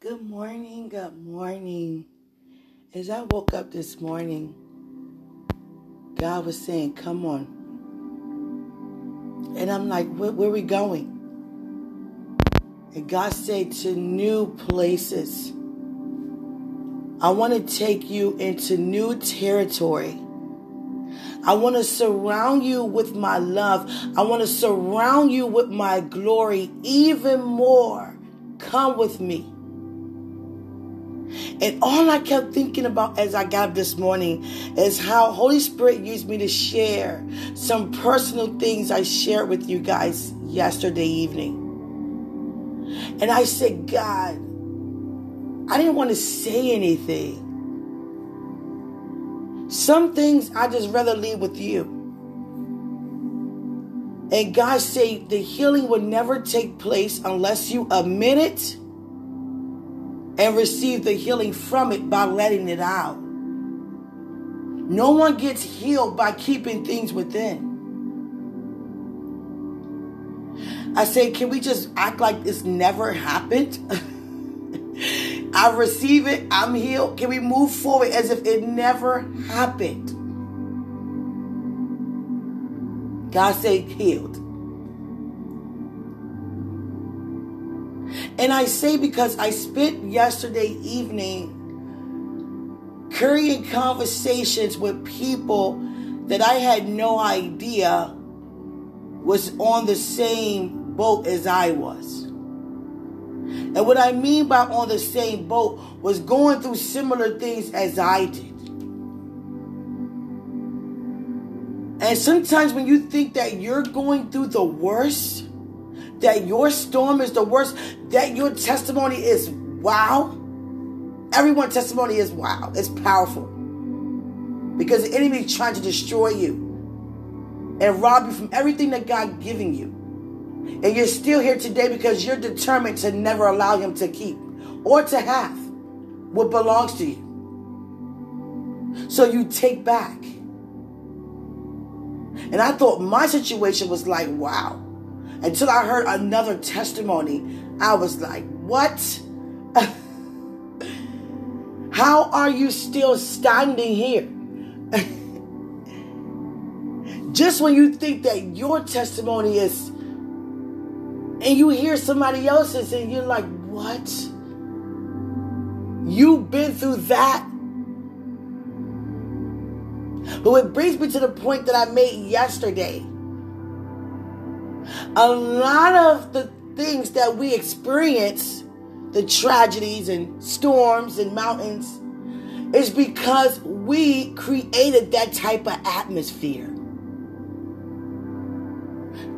Good morning, good morning. As I woke up this morning, God was saying, Come on. And I'm like, Where, where are we going? And God said, To new places. I want to take you into new territory. I want to surround you with my love. I want to surround you with my glory even more. Come with me. And all I kept thinking about as I got up this morning is how Holy Spirit used me to share some personal things I shared with you guys yesterday evening. And I said, God, I didn't want to say anything. Some things I just rather leave with you. And God said the healing will never take place unless you admit it and receive the healing from it by letting it out. No one gets healed by keeping things within. I say, can we just act like this never happened? I receive it, I'm healed. Can we move forward as if it never happened? God said, healed. And I say because I spent yesterday evening carrying conversations with people that I had no idea was on the same boat as I was. And what I mean by on the same boat was going through similar things as I did. And sometimes when you think that you're going through the worst, that your storm is the worst, that your testimony is wow. Everyone's testimony is wow. It's powerful. Because the enemy is trying to destroy you and rob you from everything that God giving you. And you're still here today because you're determined to never allow him to keep or to have what belongs to you. So you take back. And I thought my situation was like, wow. Until I heard another testimony, I was like, what? How are you still standing here? Just when you think that your testimony is, and you hear somebody else's, and you're like, what? You've been through that? But it brings me to the point that I made yesterday. A lot of the things that we experience, the tragedies and storms and mountains, is because we created that type of atmosphere.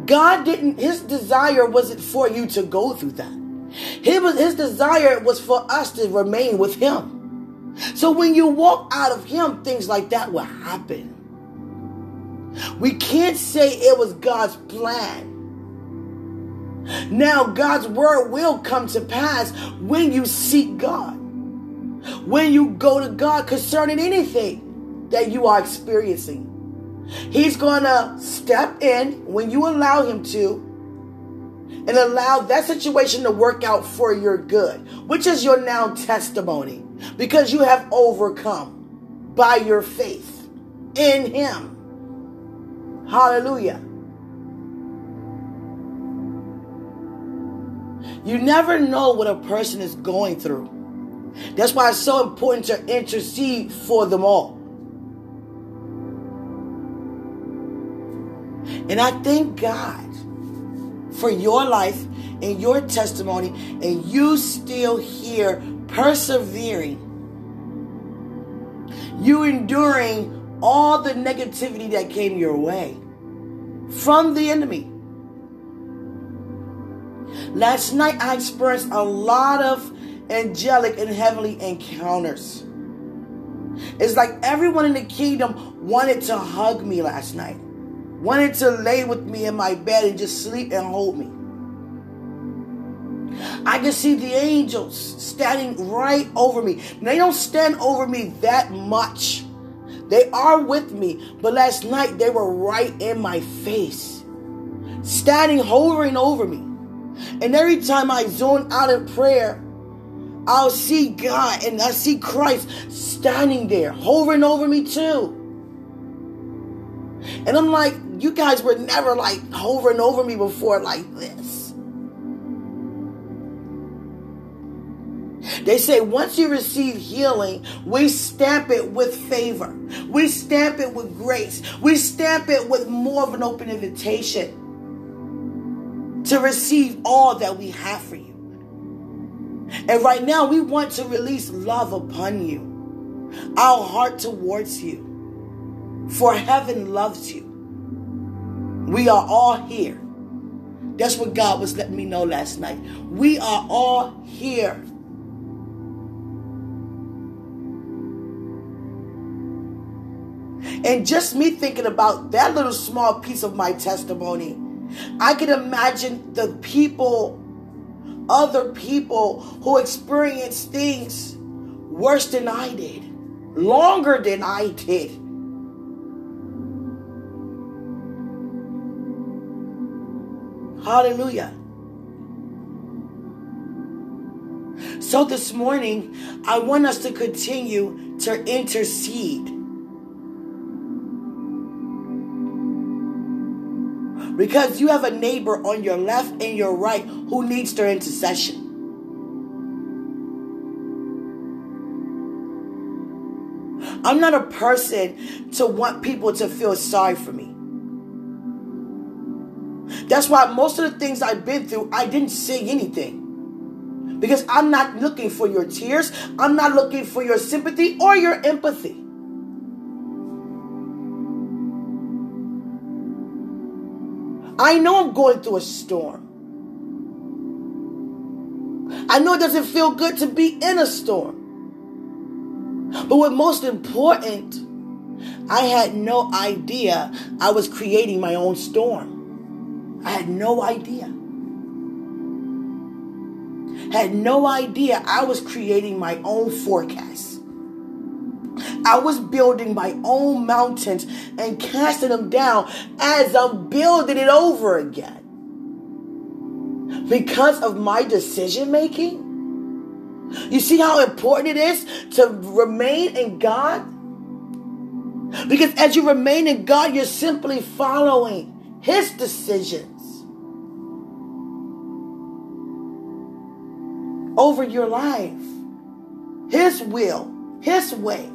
God didn't, his desire wasn't for you to go through that. His, his desire was for us to remain with him. So when you walk out of him, things like that will happen. We can't say it was God's plan. Now, God's word will come to pass when you seek God. When you go to God concerning anything that you are experiencing. He's going to step in when you allow him to and allow that situation to work out for your good, which is your now testimony, because you have overcome by your faith in him. Hallelujah. You never know what a person is going through. That's why it's so important to intercede for them all. And I thank God for your life and your testimony, and you still here persevering. You enduring all the negativity that came your way from the enemy. Last night I experienced a lot of angelic and heavenly encounters. It's like everyone in the kingdom wanted to hug me last night, wanted to lay with me in my bed and just sleep and hold me. I can see the angels standing right over me. They don't stand over me that much. They are with me, but last night they were right in my face, standing, hovering over me. And every time I zone out in prayer, I'll see God and I see Christ standing there, hovering over me too. And I'm like, you guys were never like hovering over me before like this. They say once you receive healing, we stamp it with favor. We stamp it with grace. We stamp it with more of an open invitation to receive all that we have for you. And right now, we want to release love upon you, our heart towards you, for heaven loves you. We are all here. That's what God was letting me know last night. We are all here. And just me thinking about that little small piece of my testimony, I can imagine the people other people who experienced things worse than I did, longer than I did. Hallelujah. So this morning, I want us to continue to intercede. Because you have a neighbor on your left and your right who needs their intercession. I'm not a person to want people to feel sorry for me. That's why most of the things I've been through, I didn't say anything. Because I'm not looking for your tears. I'm not looking for your sympathy or your empathy. I know I'm going through a storm. I know it doesn't feel good to be in a storm. But what most important, I had no idea I was creating my own storm. I had no idea. Had no idea I was creating my own forecast. I was building my own mountains and casting them down as I'm building it over again. Because of my decision making. You see how important it is to remain in God? Because as you remain in God, you're simply following His decisions over your life, His will, His way.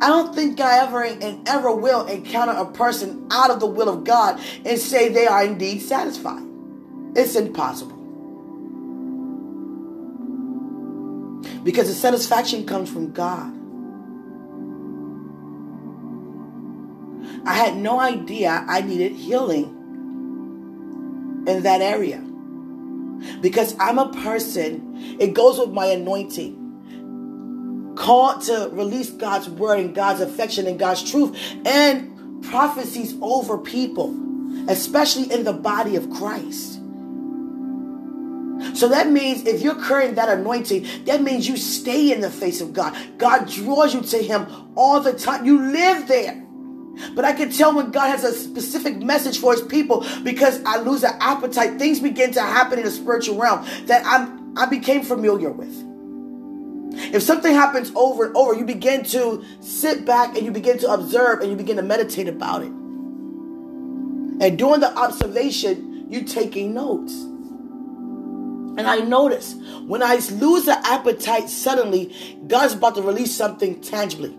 I don't think I ever and ever will encounter a person out of the will of God and say they are indeed satisfied. It's impossible. Because the satisfaction comes from God. I had no idea I needed healing in that area. Because I'm a person, it goes with my anointing called to release God's word and God's affection and God's truth and prophecies over people, especially in the body of Christ. So that means if you're carrying that anointing, that means you stay in the face of God. God draws you to Him all the time. You live there. But I can tell when God has a specific message for His people because I lose an appetite. Things begin to happen in the spiritual realm that I'm I became familiar with. If something happens over and over, you begin to sit back and you begin to observe and you begin to meditate about it. And during the observation, you're taking notes. And I notice when I lose the appetite suddenly, God's about to release something tangibly.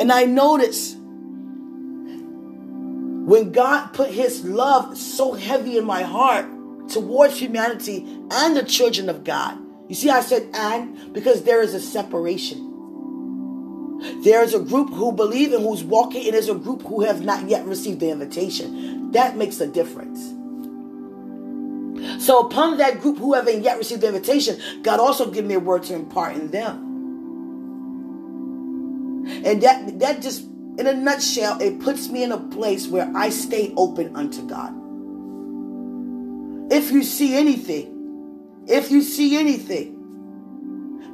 And I notice when God put his love so heavy in my heart towards humanity and the children of God, you see, I said and because there is a separation. There is a group who believe and who's walking, and there's a group who have not yet received the invitation. That makes a difference. So upon that group who haven't yet received the invitation, God also gave me a word to impart in them. And that that just in a nutshell, it puts me in a place where I stay open unto God. If you see anything, if you see anything,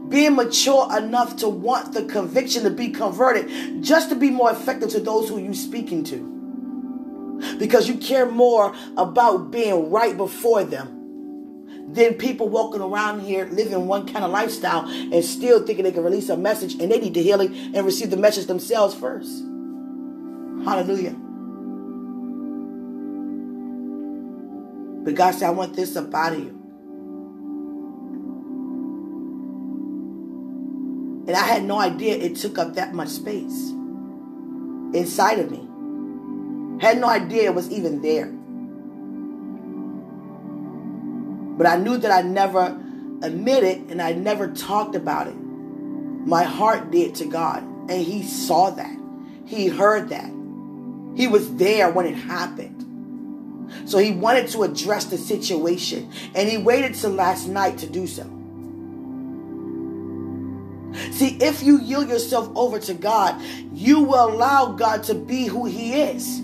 being mature enough to want the conviction to be converted just to be more effective to those who you're speaking to. Because you care more about being right before them than people walking around here living one kind of lifestyle and still thinking they can release a message and they need the healing and receive the message themselves first. Hallelujah. But God said, I want this up out of you. And I had no idea it took up that much space inside of me. Had no idea it was even there. But I knew that I never admitted and I never talked about it. My heart did to God. And He saw that. He heard that. He was there when it happened. So He wanted to address the situation. And He waited till last night to do so. See, if you yield yourself over to God, you will allow God to be who He is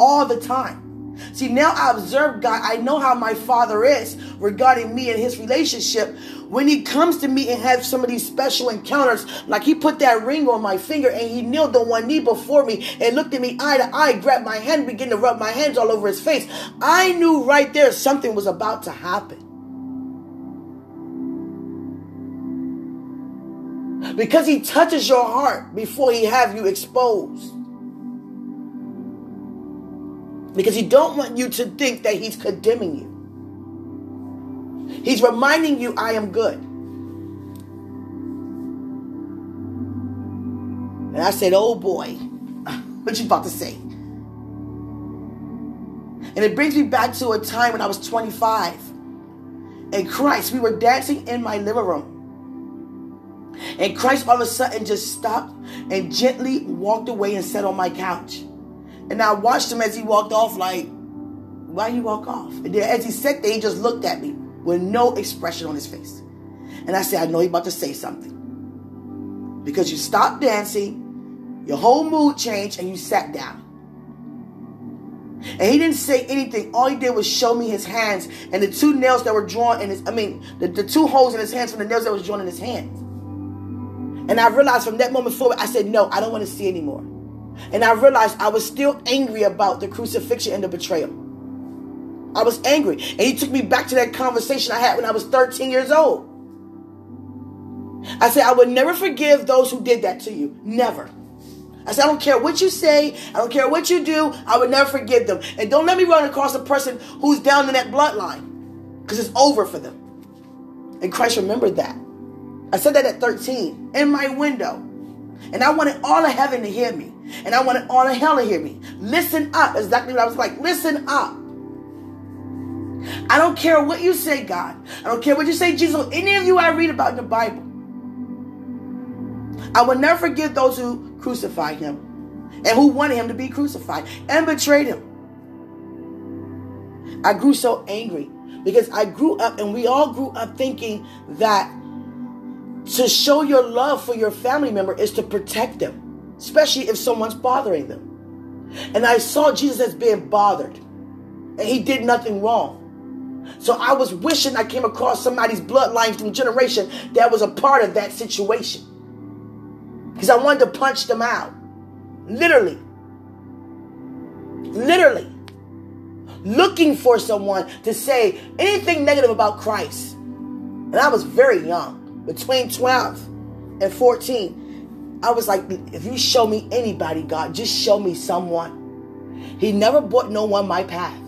all the time. See, now I observe God. I know how my father is regarding me and his relationship. When he comes to me and has some of these special encounters, like he put that ring on my finger and he kneeled on one knee before me and looked at me eye to eye, grabbed my hand, began to rub my hands all over his face. I knew right there something was about to happen. Because he touches your heart before he have you exposed. Because he don't want you to think that he's condemning you. He's reminding you, I am good. And I said, oh boy, what you about to say? And it brings me back to a time when I was 25. And Christ, we were dancing in my living room. And Christ all of a sudden just stopped and gently walked away and sat on my couch. And I watched him as he walked off, like, why you walk off? And then as he sat there, he just looked at me with no expression on his face. And I said, I know he's about to say something. Because you stopped dancing, your whole mood changed, and you sat down. And he didn't say anything. All he did was show me his hands and the two nails that were drawn in his, I mean, the, the two holes in his hands from the nails that was drawn in his hands. And I realized from that moment forward, I said, no, I don't want to see anymore. And I realized I was still angry about the crucifixion and the betrayal. I was angry. And he took me back to that conversation I had when I was 13 years old. I said, I would never forgive those who did that to you. Never. I said, I don't care what you say. I don't care what you do. I would never forgive them. And don't let me run across a person who's down in that bloodline because it's over for them. And Christ remembered that. I said that at 13 in my window. And I wanted all of heaven to hear me. And I wanted all of hell to hear me. Listen up. Exactly what I was like. Listen up. I don't care what you say, God. I don't care what you say, Jesus. Any of you I read about in the Bible. I will never forgive those who crucified him and who wanted him to be crucified and betrayed him. I grew so angry because I grew up and we all grew up thinking that to show your love for your family member is to protect them, especially if someone's bothering them. And I saw Jesus as being bothered, and he did nothing wrong. So I was wishing I came across somebody's bloodline from generation that was a part of that situation. Because I wanted to punch them out. Literally. Literally. Looking for someone to say anything negative about Christ. And I was very young between 12 and 14, I was like, if you show me anybody, God, just show me someone. He never brought no one my path.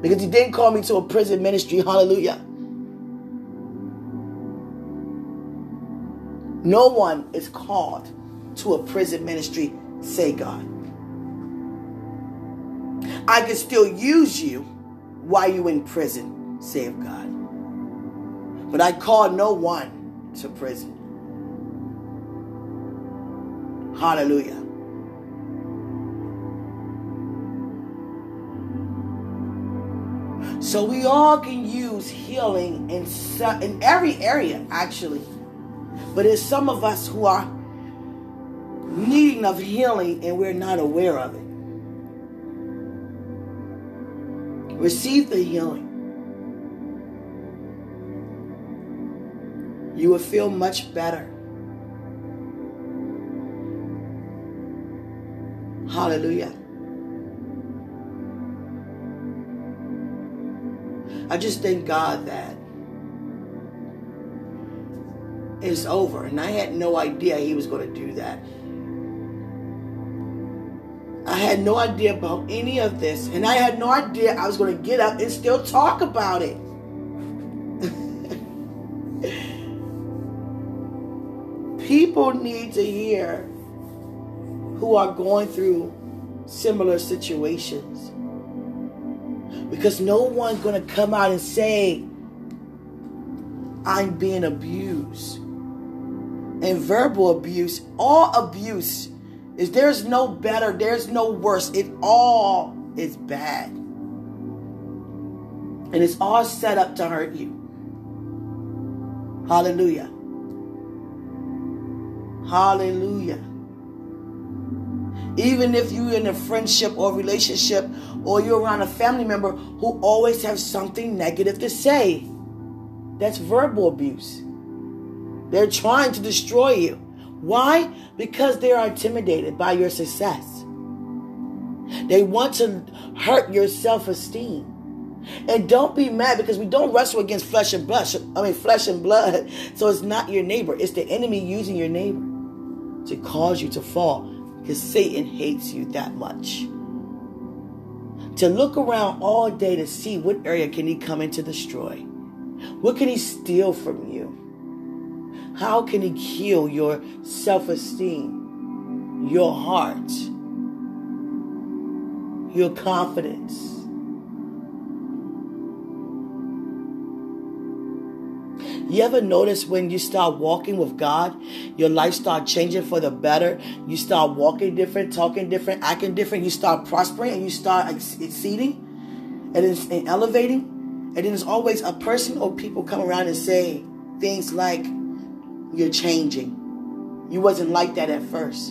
Because he didn't call me to a prison ministry. Hallelujah. No one is called to a prison ministry, say God. I can still use you while you're in prison, save God. But I call no one to prison. Hallelujah. So we all can use healing in, in every area, actually. But there's some of us who are needing of healing and we're not aware of it. Receive the healing. You will feel much better. Hallelujah. I just thank God that it's over. And I had no idea he was going to do that. I had no idea about any of this. And I had no idea I was going to get up and still talk about it. People need to hear who are going through similar situations. Because no one's going to come out and say, I'm being abused. And verbal abuse, all abuse is there's no better, there's no worse. It all is bad. And it's all set up to hurt you. Hallelujah. Hallelujah. Even if you're in a friendship or relationship or you're around a family member who always has something negative to say, that's verbal abuse. They're trying to destroy you. Why? Because they are intimidated by your success. They want to hurt your self esteem. And don't be mad because we don't wrestle against flesh and blood. I mean, flesh and blood. So it's not your neighbor, it's the enemy using your neighbor to cause you to fall because Satan hates you that much. To look around all day to see what area can he come in to destroy. What can he steal from you? How can he kill your self-esteem, your heart, your confidence? You ever notice when you start walking with God, your life start changing for the better? You start walking different, talking different, acting different. You start prospering and you start exceeding and, and elevating. And then there's always a person or people come around and say things like, "You're changing. You wasn't like that at first.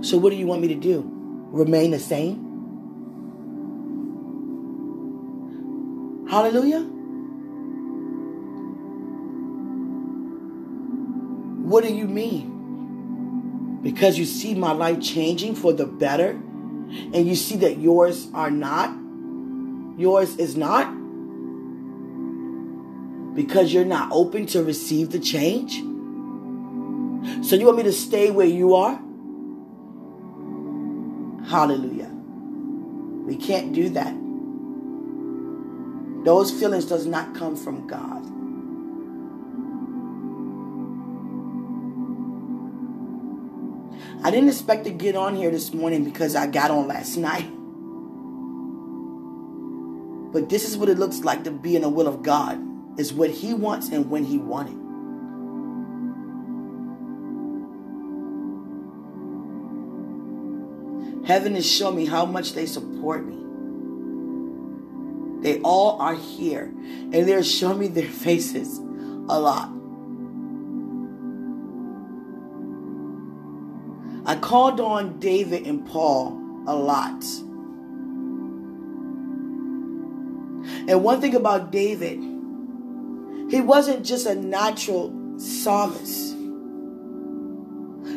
So what do you want me to do? Remain the same?" Hallelujah. What do you mean? Because you see my life changing for the better, and you see that yours are not, yours is not, because you're not open to receive the change. So you want me to stay where you are? Hallelujah. We can't do that. Those feelings does not come from God. I didn't expect to get on here this morning because I got on last night. But this is what it looks like to be in the will of God. Is what he wants and when he wanted. Heaven has shown me how much they support me. They all are here. And they're showing me their faces a lot. Called on David and Paul a lot. And one thing about David, he wasn't just a natural psalmist.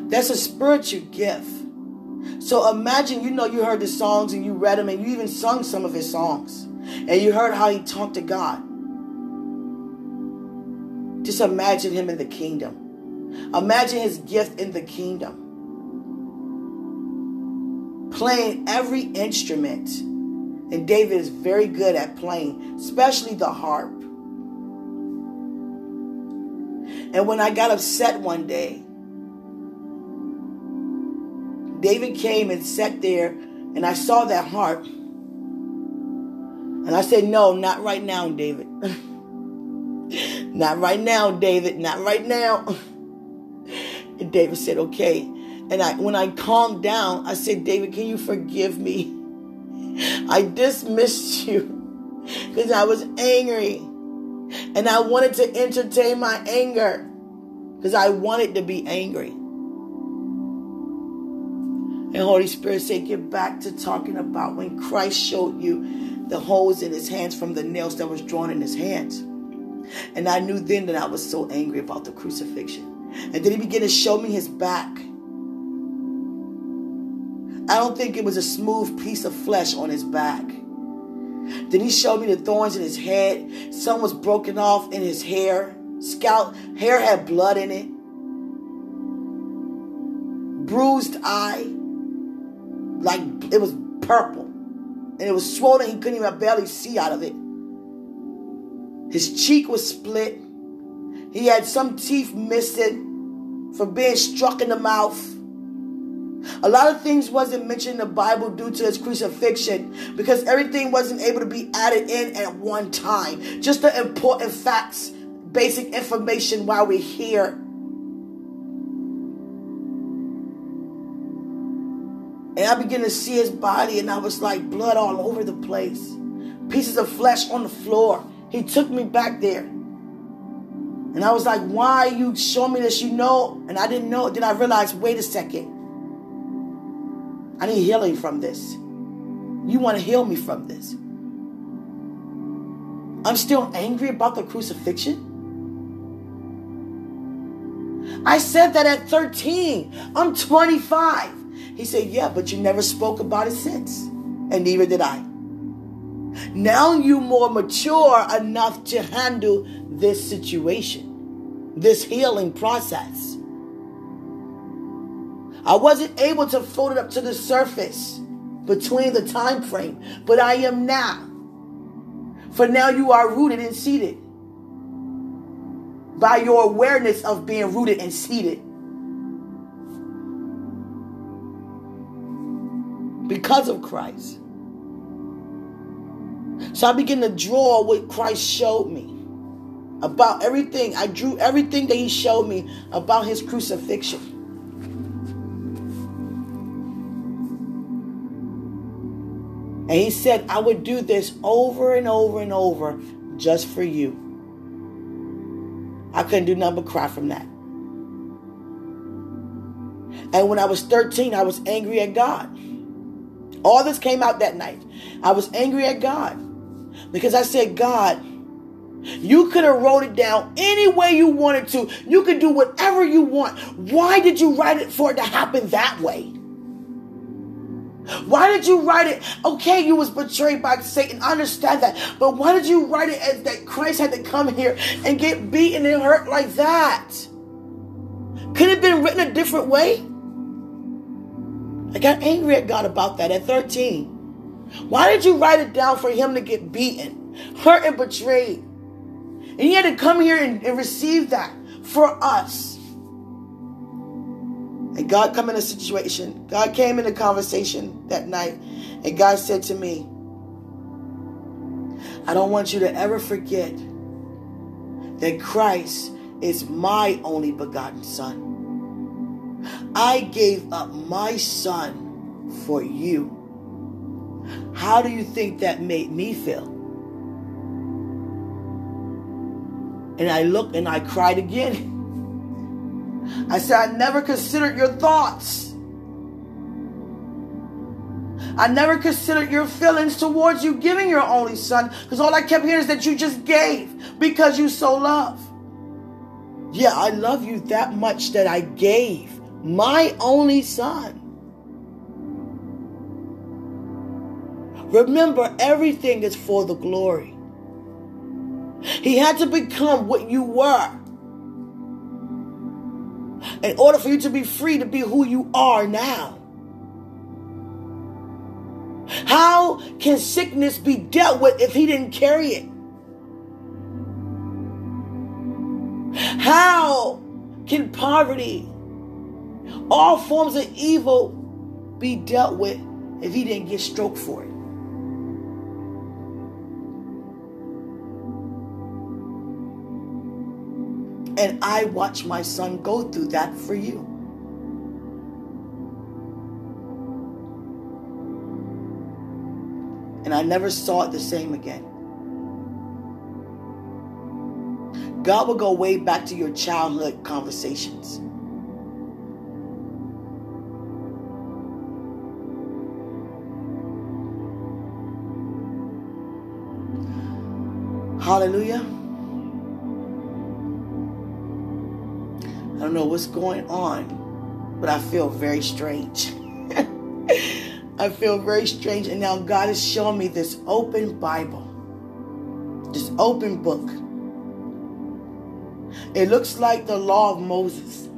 That's a spiritual gift. So imagine, you know, you heard the songs and you read them and you even sung some of his songs. And you heard how he talked to God. Just imagine him in the kingdom. Imagine his gift in the kingdom playing every instrument. And David is very good at playing, especially the harp. And when I got upset one day, David came and sat there, and I saw that harp. And I said, No, not right now, David. not right now, David. Not right now. And David said, Okay. And I, when I calmed down, I said, David, can you forgive me? I dismissed you because I was angry. And I wanted to entertain my anger because I wanted to be angry. And Holy Spirit said, get back to talking about when Christ showed you the holes in his hands from the nails that was drawn in his hands. And I knew then that I was so angry about the crucifixion. And then he began to show me his back. I don't think it was a smooth piece of flesh on his back. Then he showed me the thorns in his head. Some was broken off in his hair. Scalp hair had blood in it. Bruised eye. Like it was purple. And it was swollen. He couldn't even barely see out of it. His cheek was split. He had some teeth missing from being struck in the mouth. A lot of things wasn't mentioned in the Bible due to his crucifixion because everything wasn't able to be added in at one time. Just the important facts, basic information while we're here. And I began to see his body, and I was like blood all over the place, pieces of flesh on the floor. He took me back there. And I was like, why you show me this? You know, and I didn't know. Then I realized, wait a second. I need healing from this. You want to heal me from this. I'm still angry about the crucifixion. I said that at 13. I'm 25. He said, Yeah, but you never spoke about it since. And neither did I. Now you more mature enough to handle this situation, this healing process. I wasn't able to float it up to the surface between the time frame, but I am now. For now you are rooted and seated by your awareness of being rooted and seated. Because of Christ. So I began to draw what Christ showed me about everything. I drew everything that He showed me about His crucifixion. And He said, I would do this over and over and over just for you. I couldn't do nothing but cry from that. And when I was 13, I was angry at God. All this came out that night. I was angry at God because I said, God, you could have wrote it down any way you wanted to. You could do whatever you want. Why did you write it for it to happen that way? Why did you write it? Okay, you was betrayed by Satan. I understand that. But why did you write it as that Christ had to come here and get beaten and hurt like that? Could it have been written a different way? I got angry at God about that at 13. Why did you write it down for him to get beaten, hurt, and betrayed? And he had to come here and, and receive that for us. And God come in a situation. God came in a conversation that night. And God said to me, I don't want you to ever forget that Christ is my only begotten Son. I gave up my son for you. How do you think that made me feel? And I looked and I cried again. I said, I never considered your thoughts. I never considered your feelings towards you giving your only son because all I kept hearing is that you just gave because you so love. Yeah, I love you that much that I gave my only son. Remember, everything is for the glory. He had to become what you were in order for you to be free to be who you are now. How can sickness be dealt with if he didn't carry it? How can poverty, all forms of evil, be dealt with if he didn't get stroked for it? And I watched my son go through that for you. And I never saw it the same again. God will go way back to your childhood conversations. Hallelujah. I don't know what's going on, but I feel very strange. I feel very strange. And now God is showing me this open Bible, this open book. It looks like the law of Moses.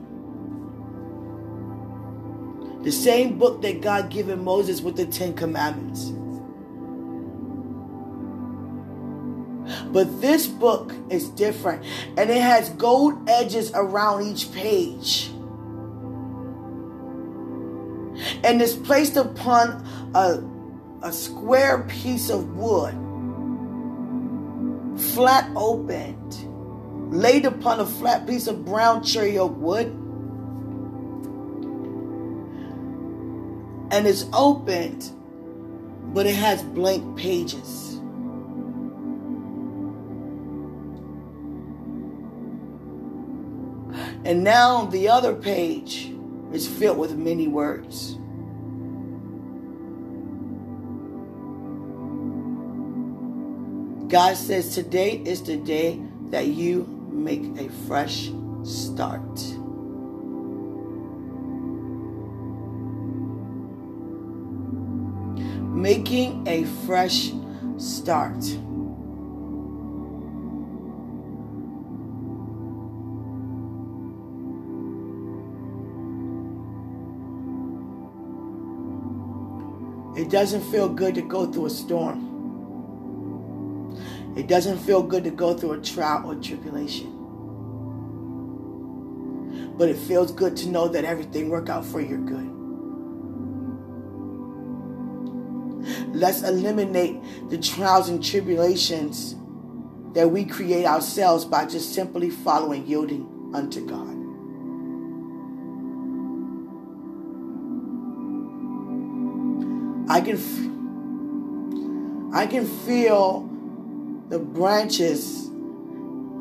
The same book that God given Moses with the Ten Commandments. But this book is different and it has gold edges around each page. And it's placed upon a, a square piece of wood, flat opened, laid upon a flat piece of brown cherry oak wood. And it's opened, but it has blank pages. And now the other page is filled with many words. God says today is the day that you make a fresh start. Making a fresh start. It doesn't feel good to go through a storm. It doesn't feel good to go through a trial or tribulation. But it feels good to know that everything worked out for your good. Let's eliminate the trials and tribulations that we create ourselves by just simply following, yielding unto God. I can I can feel the branches.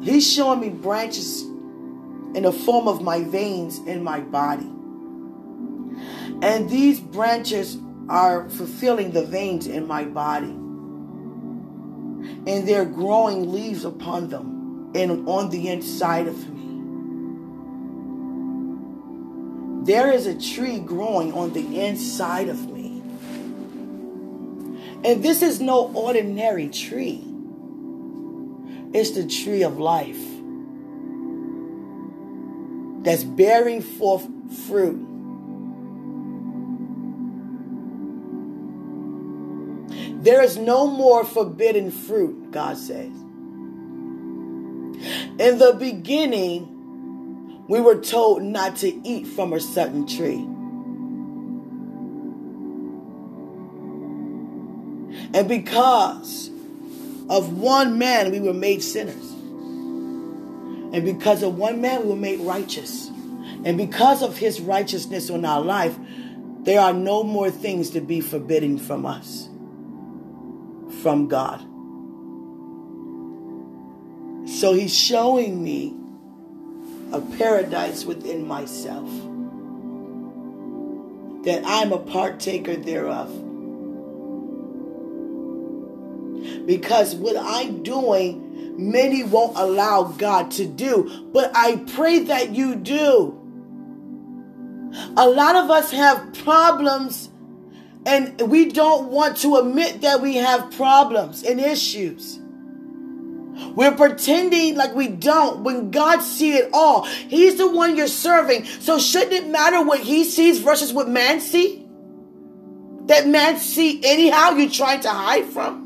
He's showing me branches in the form of my veins in my body. And these branches are fulfilling the veins in my body. And they're growing leaves upon them and on the inside of me. There is a tree growing on the inside of me. And this is no ordinary tree, it's the tree of life that's bearing forth fruit. There is no more forbidden fruit, God says. In the beginning, we were told not to eat from a certain tree. And because of one man, we were made sinners. And because of one man, we were made righteous. And because of his righteousness on our life, there are no more things to be forbidden from us, from God. So he's showing me a paradise within myself, that I'm a partaker thereof. Because what I'm doing, many won't allow God to do. But I pray that you do. A lot of us have problems and we don't want to admit that we have problems and issues. We're pretending like we don't when God sees it all. He's the one you're serving. So shouldn't it matter what he sees versus what man see? That man see anyhow you're trying to hide from?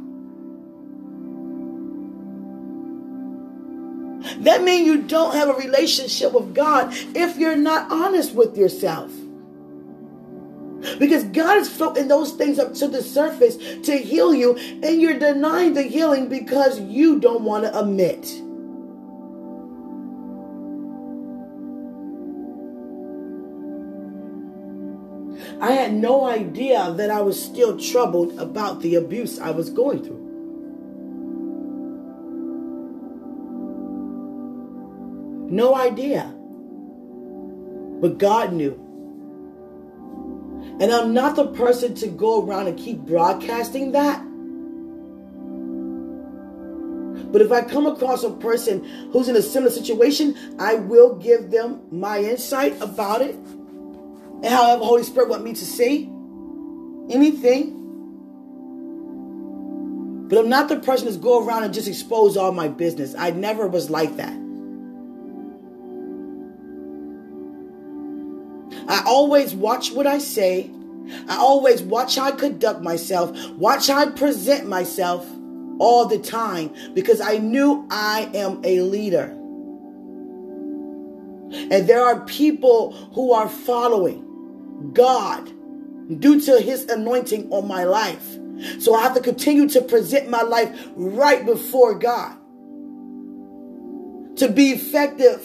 That means you don't have a relationship with God if you're not honest with yourself. Because God is floating those things up to the surface to heal you, and you're denying the healing because you don't want to admit. I had no idea that I was still troubled about the abuse I was going through. No idea. But God knew. And I'm not the person to go around and keep broadcasting that. But if I come across a person who's in a similar situation, I will give them my insight about it and however Holy Spirit want me to say. anything. But I'm not the person that's go around and just expose all my business. I never was like that. I always watch what I say. I always watch how I conduct myself, watch how I present myself all the time because I knew I am a leader. And there are people who are following God due to his anointing on my life. So I have to continue to present my life right before God to be effective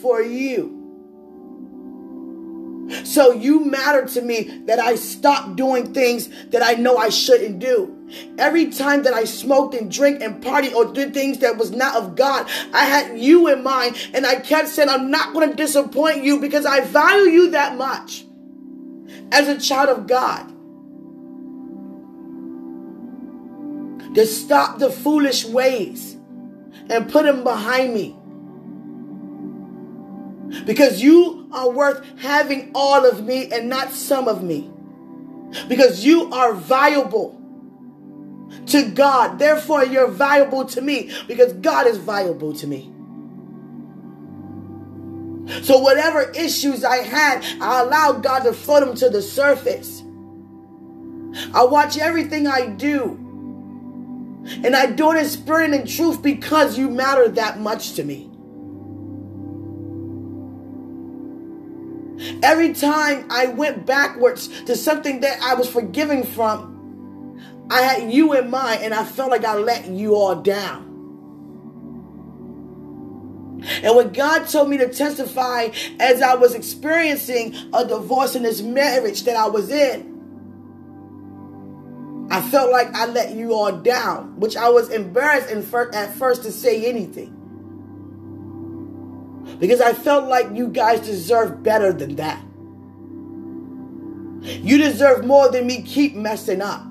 for you. So you matter to me that I stop doing things that I know I shouldn't do. Every time that I smoked and drank and party or did things that was not of God, I had you in mind and I kept saying, I'm not going to disappoint you because I value you that much as a child of God. To stop the foolish ways and put them behind me. Because you are worth having all of me and not some of me. Because you are valuable to God. Therefore, you're valuable to me because God is valuable to me. So, whatever issues I had, I allowed God to float them to the surface. I watch everything I do. And I do it in spirit and in truth because you matter that much to me. Every time I went backwards to something that I was forgiving from, I had you in mind and I felt like I let you all down. And when God told me to testify as I was experiencing a divorce in this marriage that I was in, I felt like I let you all down, which I was embarrassed at first to say anything. Because I felt like you guys deserve better than that. You deserve more than me keep messing up.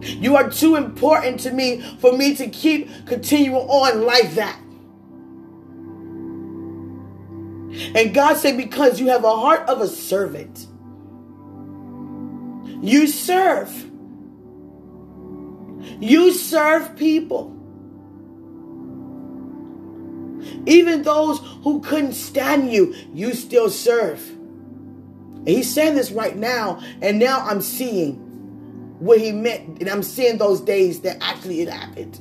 You are too important to me for me to keep continuing on like that. And God said, because you have a heart of a servant, you serve. You serve people. Even those who couldn't stand you, you still serve. And he's saying this right now, and now I'm seeing what he meant, and I'm seeing those days that actually it happened.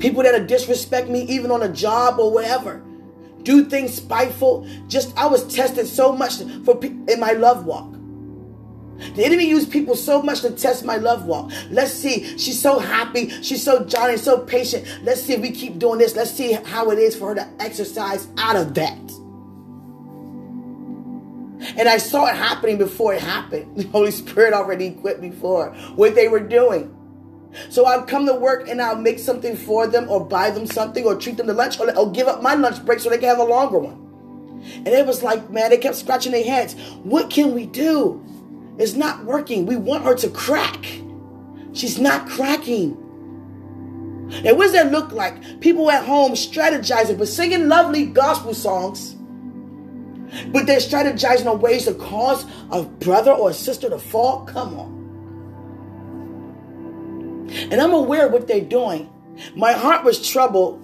People that are disrespect me, even on a job or whatever, do things spiteful. Just I was tested so much for in my love walk. The enemy used people so much to test my love walk. Let's see. She's so happy. She's so jolly, so patient. Let's see if we keep doing this. Let's see how it is for her to exercise out of that. And I saw it happening before it happened. The Holy Spirit already equipped me for what they were doing. So I'll come to work and I'll make something for them or buy them something or treat them to lunch or, or give up my lunch break so they can have a longer one. And it was like, man, they kept scratching their heads. What can we do? It's not working. We want her to crack. She's not cracking. And what does that look like? People at home strategizing, but singing lovely gospel songs, but they're strategizing on ways to cause a brother or a sister to fall? Come on. And I'm aware of what they're doing. My heart was troubled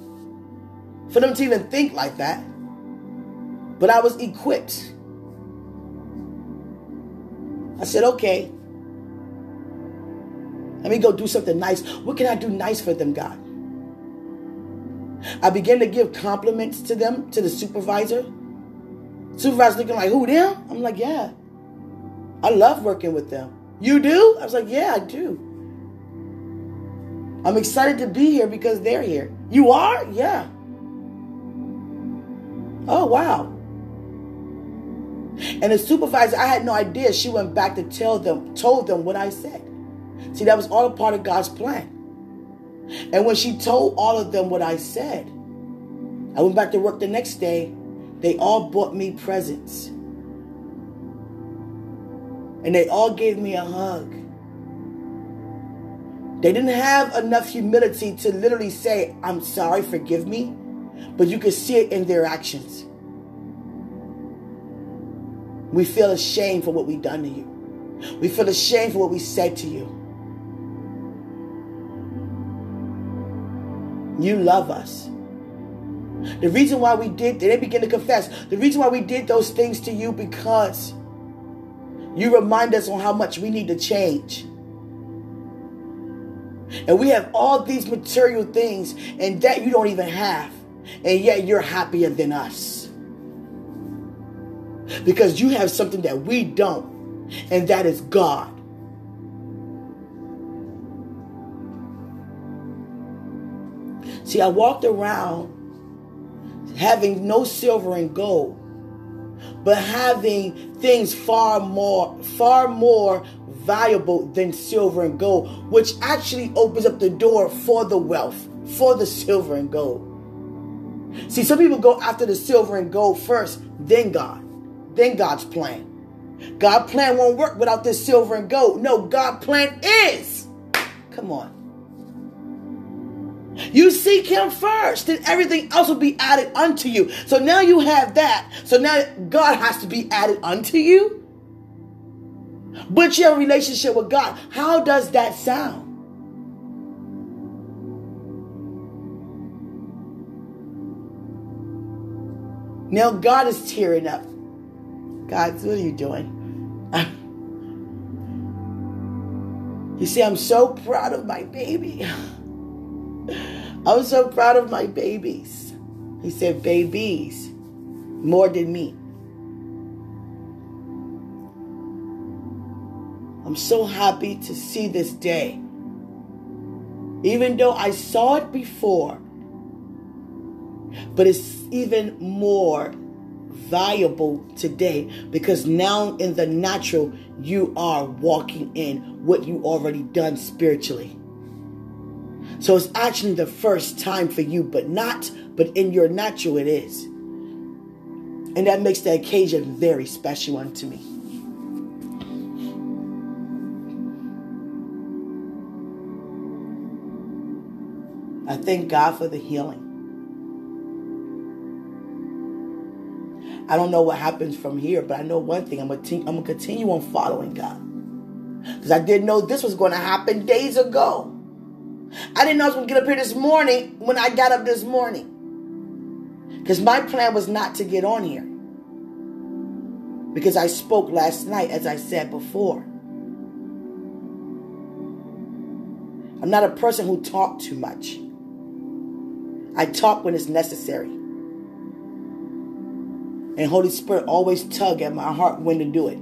for them to even think like that. But I was equipped. I said, okay. Let me go do something nice. What can I do nice for them, God? I began to give compliments to them, to the supervisor. Supervisor looking like, who, them? I'm like, yeah. I love working with them. You do? I was like, yeah, I do. I'm excited to be here because they're here. You are? Yeah. Oh, wow. And the supervisor, I had no idea. She went back to tell them, told them what I said. See, that was all a part of God's plan. And when she told all of them what I said, I went back to work the next day. They all bought me presents. And they all gave me a hug. They didn't have enough humility to literally say, I'm sorry, forgive me. But you could see it in their actions. We feel ashamed for what we've done to you. We feel ashamed for what we said to you. You love us. The reason why we did, they begin to confess. The reason why we did those things to you because you remind us on how much we need to change. And we have all these material things and that you don't even have. And yet you're happier than us. Because you have something that we don't, and that is God. See, I walked around having no silver and gold, but having things far more, far more valuable than silver and gold, which actually opens up the door for the wealth, for the silver and gold. See, some people go after the silver and gold first, then God, then God's plan. God plan won't work without this silver and gold. No, God plan is. Come on. You seek him first, then everything else will be added unto you. So now you have that. So now God has to be added unto you. But your relationship with God. How does that sound? Now God is tearing up. God, what are you doing? you see, I'm so proud of my baby. I'm so proud of my babies. He said, babies, more than me. I'm so happy to see this day. Even though I saw it before, but it's even more valuable today because now in the natural, you are walking in what you already done spiritually. So it's actually the first time for you, but not, but in your natural it is. And that makes the occasion very special unto me. I thank God for the healing. I don't know what happens from here, but I know one thing. I'm going to, continue on following God. Because I didn't know this was going to happen days ago. I didn't know I was going to get up here this morning when I got up this morning. Because my plan was not to get on here. Because I spoke last night, as I said before. I'm not a person who talk too much. I talk when it's necessary. And Holy Spirit always tug at my heart when to do it.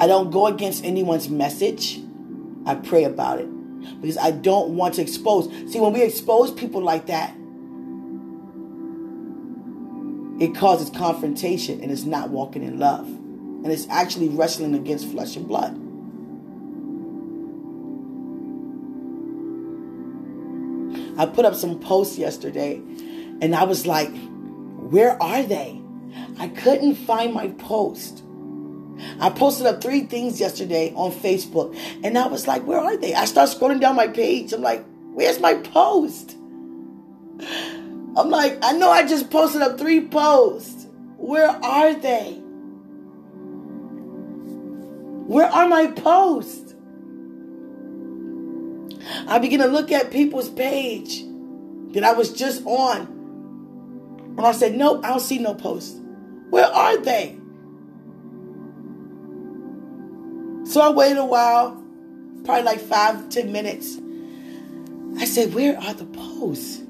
I don't go against anyone's message. I pray about it because I don't want to expose. See, when we expose people like that, it causes confrontation and it's not walking in love. And it's actually wrestling against flesh and blood. I put up some posts yesterday and I was like, where are they? I couldn't find my post. I posted up three things yesterday on Facebook, and I was like, where are they? I start scrolling down my page. I'm like, where's my post? I'm like, I know I just posted up three posts. Where are they? Where are my posts? I begin to look at people's page that I was just on. And I said, nope, I don't see no posts. Where are they? So I waited a while, probably like five, ten minutes. I said, Where are the posts?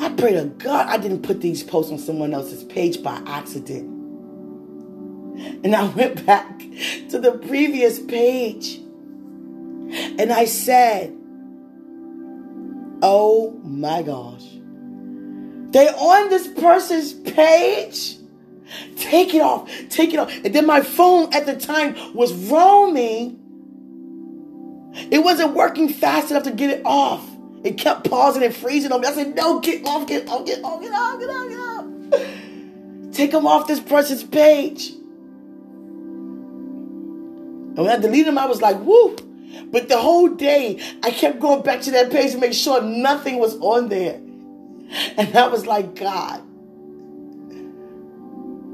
I pray to God I didn't put these posts on someone else's page by accident. And I went back to the previous page and I said, Oh my gosh. They on this person's page? Take it off. Take it off. And then my phone at the time was roaming. It wasn't working fast enough to get it off. It kept pausing and freezing on me. I said, no, get off, get off, get off, get off, get off, get off. Take them off this person's page. And when I deleted them, I was like, woo. But the whole day, I kept going back to that page to make sure nothing was on there. And I was like, God,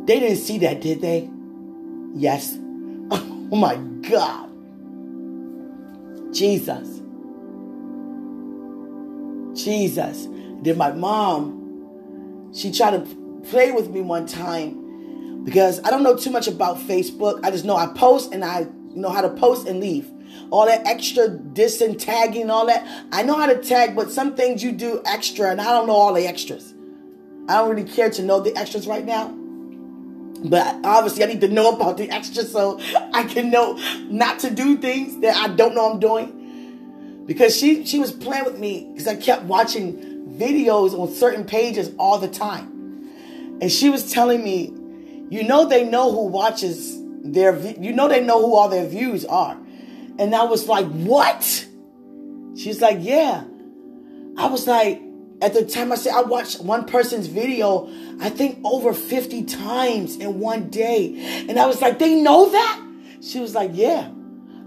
They didn't see that, did they? Yes. Oh my God. Jesus. Jesus. Then my mom, she tried to play with me one time because I don't know too much about Facebook. I just know I post and I know how to post and leave. All that extra dis and tagging all that. I know how to tag, but some things you do extra and I don't know all the extras. I don't really care to know the extras right now. But obviously, I need to know about the extras so I can know not to do things that I don't know I'm doing. Because she she was playing with me because I kept watching videos on certain pages all the time. And she was telling me, you know, they know who watches their, you know, they know who all their views are. And I was like, what? She's like, yeah. I was like, at the time I said I watched one person's video, I think over 50 times in one day. And I was like, they know that? She was like, yeah.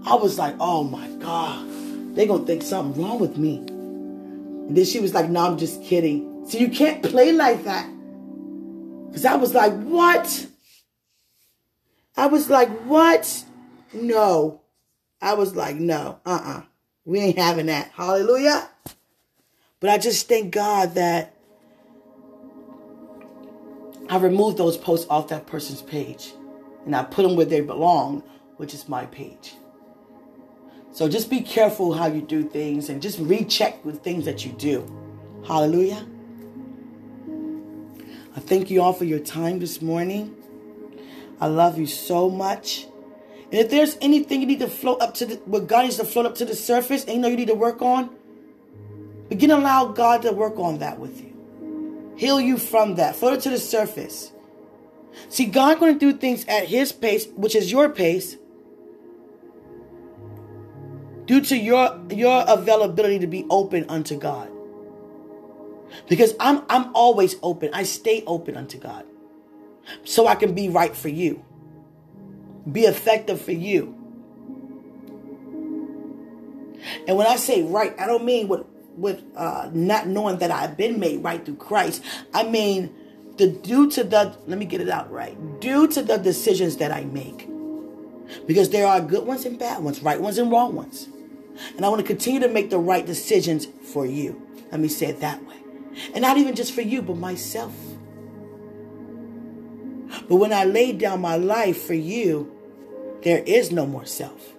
I was like, oh my God, they gonna think something wrong with me. And then she was like, no, I'm just kidding. So you can't play like that. Because I was like, what? I was like, what? No. I was like, no, uh-uh. We ain't having that. Hallelujah. But I just thank God that I removed those posts off that person's page and I put them where they belong, which is my page. So just be careful how you do things and just recheck with things that you do. Hallelujah. I thank you all for your time this morning. I love you so much. And if there's anything you need to float up to the, what God needs to float up to the surface and you know you need to work on, Begin to allow God to work on that with you. Heal you from that. Float it to the surface. See, God going to do things at His pace, which is your pace, due to your your availability to be open unto God. Because I'm I'm always open. I stay open unto God. So I can be right for you. Be effective for you. And when I say right, I don't mean what with uh, not knowing that I've been made right through Christ. I mean, the due to the let me get it out right. Due to the decisions that I make, because there are good ones and bad ones, right ones and wrong ones, and I want to continue to make the right decisions for you. Let me say it that way, and not even just for you, but myself. But when I laid down my life for you, there is no more self.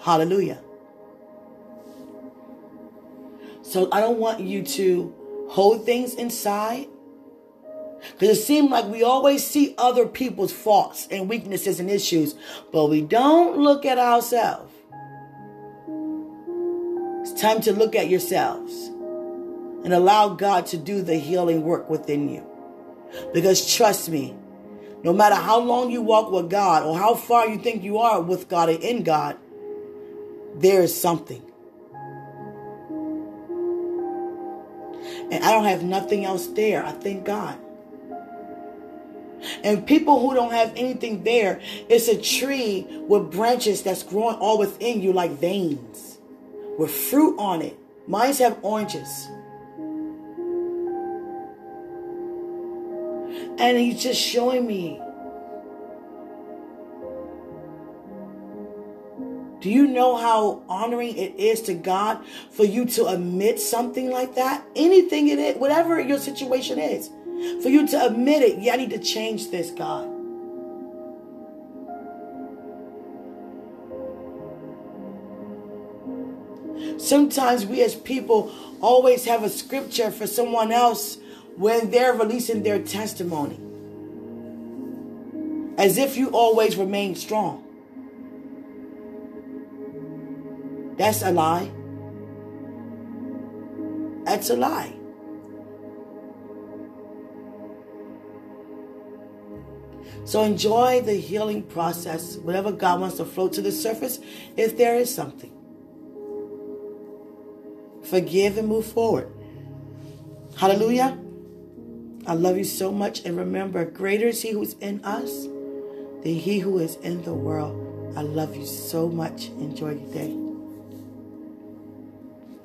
Hallelujah. So I don't want you to hold things inside. Because it seems like we always see other people's faults and weaknesses and issues, but we don't look at ourselves. It's time to look at yourselves and allow God to do the healing work within you. Because trust me, no matter how long you walk with God or how far you think you are with God and in God, there is something. And I don't have nothing else there. I thank God. And people who don't have anything there, it's a tree with branches that's growing all within you like veins with fruit on it. Mines have oranges. And he's just showing me Do you know how honoring it is to God for you to admit something like that? Anything it is, whatever your situation is, for you to admit it, yeah, I need to change this, God. Sometimes we as people always have a scripture for someone else when they're releasing their testimony. As if you always remain strong. That's a lie. That's a lie. So enjoy the healing process, whatever God wants to float to the surface, if there is something. Forgive and move forward. Hallelujah. I love you so much. And remember, greater is He who is in us than He who is in the world. I love you so much. Enjoy your day.